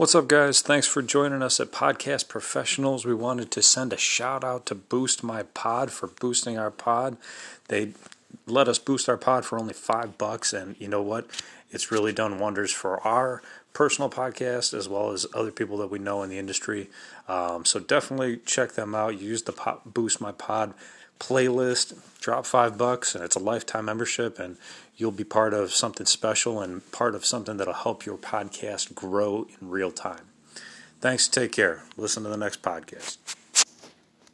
What's up, guys? Thanks for joining us at Podcast Professionals. We wanted to send a shout out to Boost My Pod for boosting our pod. They let us boost our pod for only five bucks, and you know what? It's really done wonders for our personal podcast as well as other people that we know in the industry. Um, so definitely check them out. Use the pop, Boost My Pod playlist. Drop five bucks, and it's a lifetime membership, and you'll be part of something special and part of something that'll help your podcast grow in real time. Thanks. Take care. Listen to the next podcast.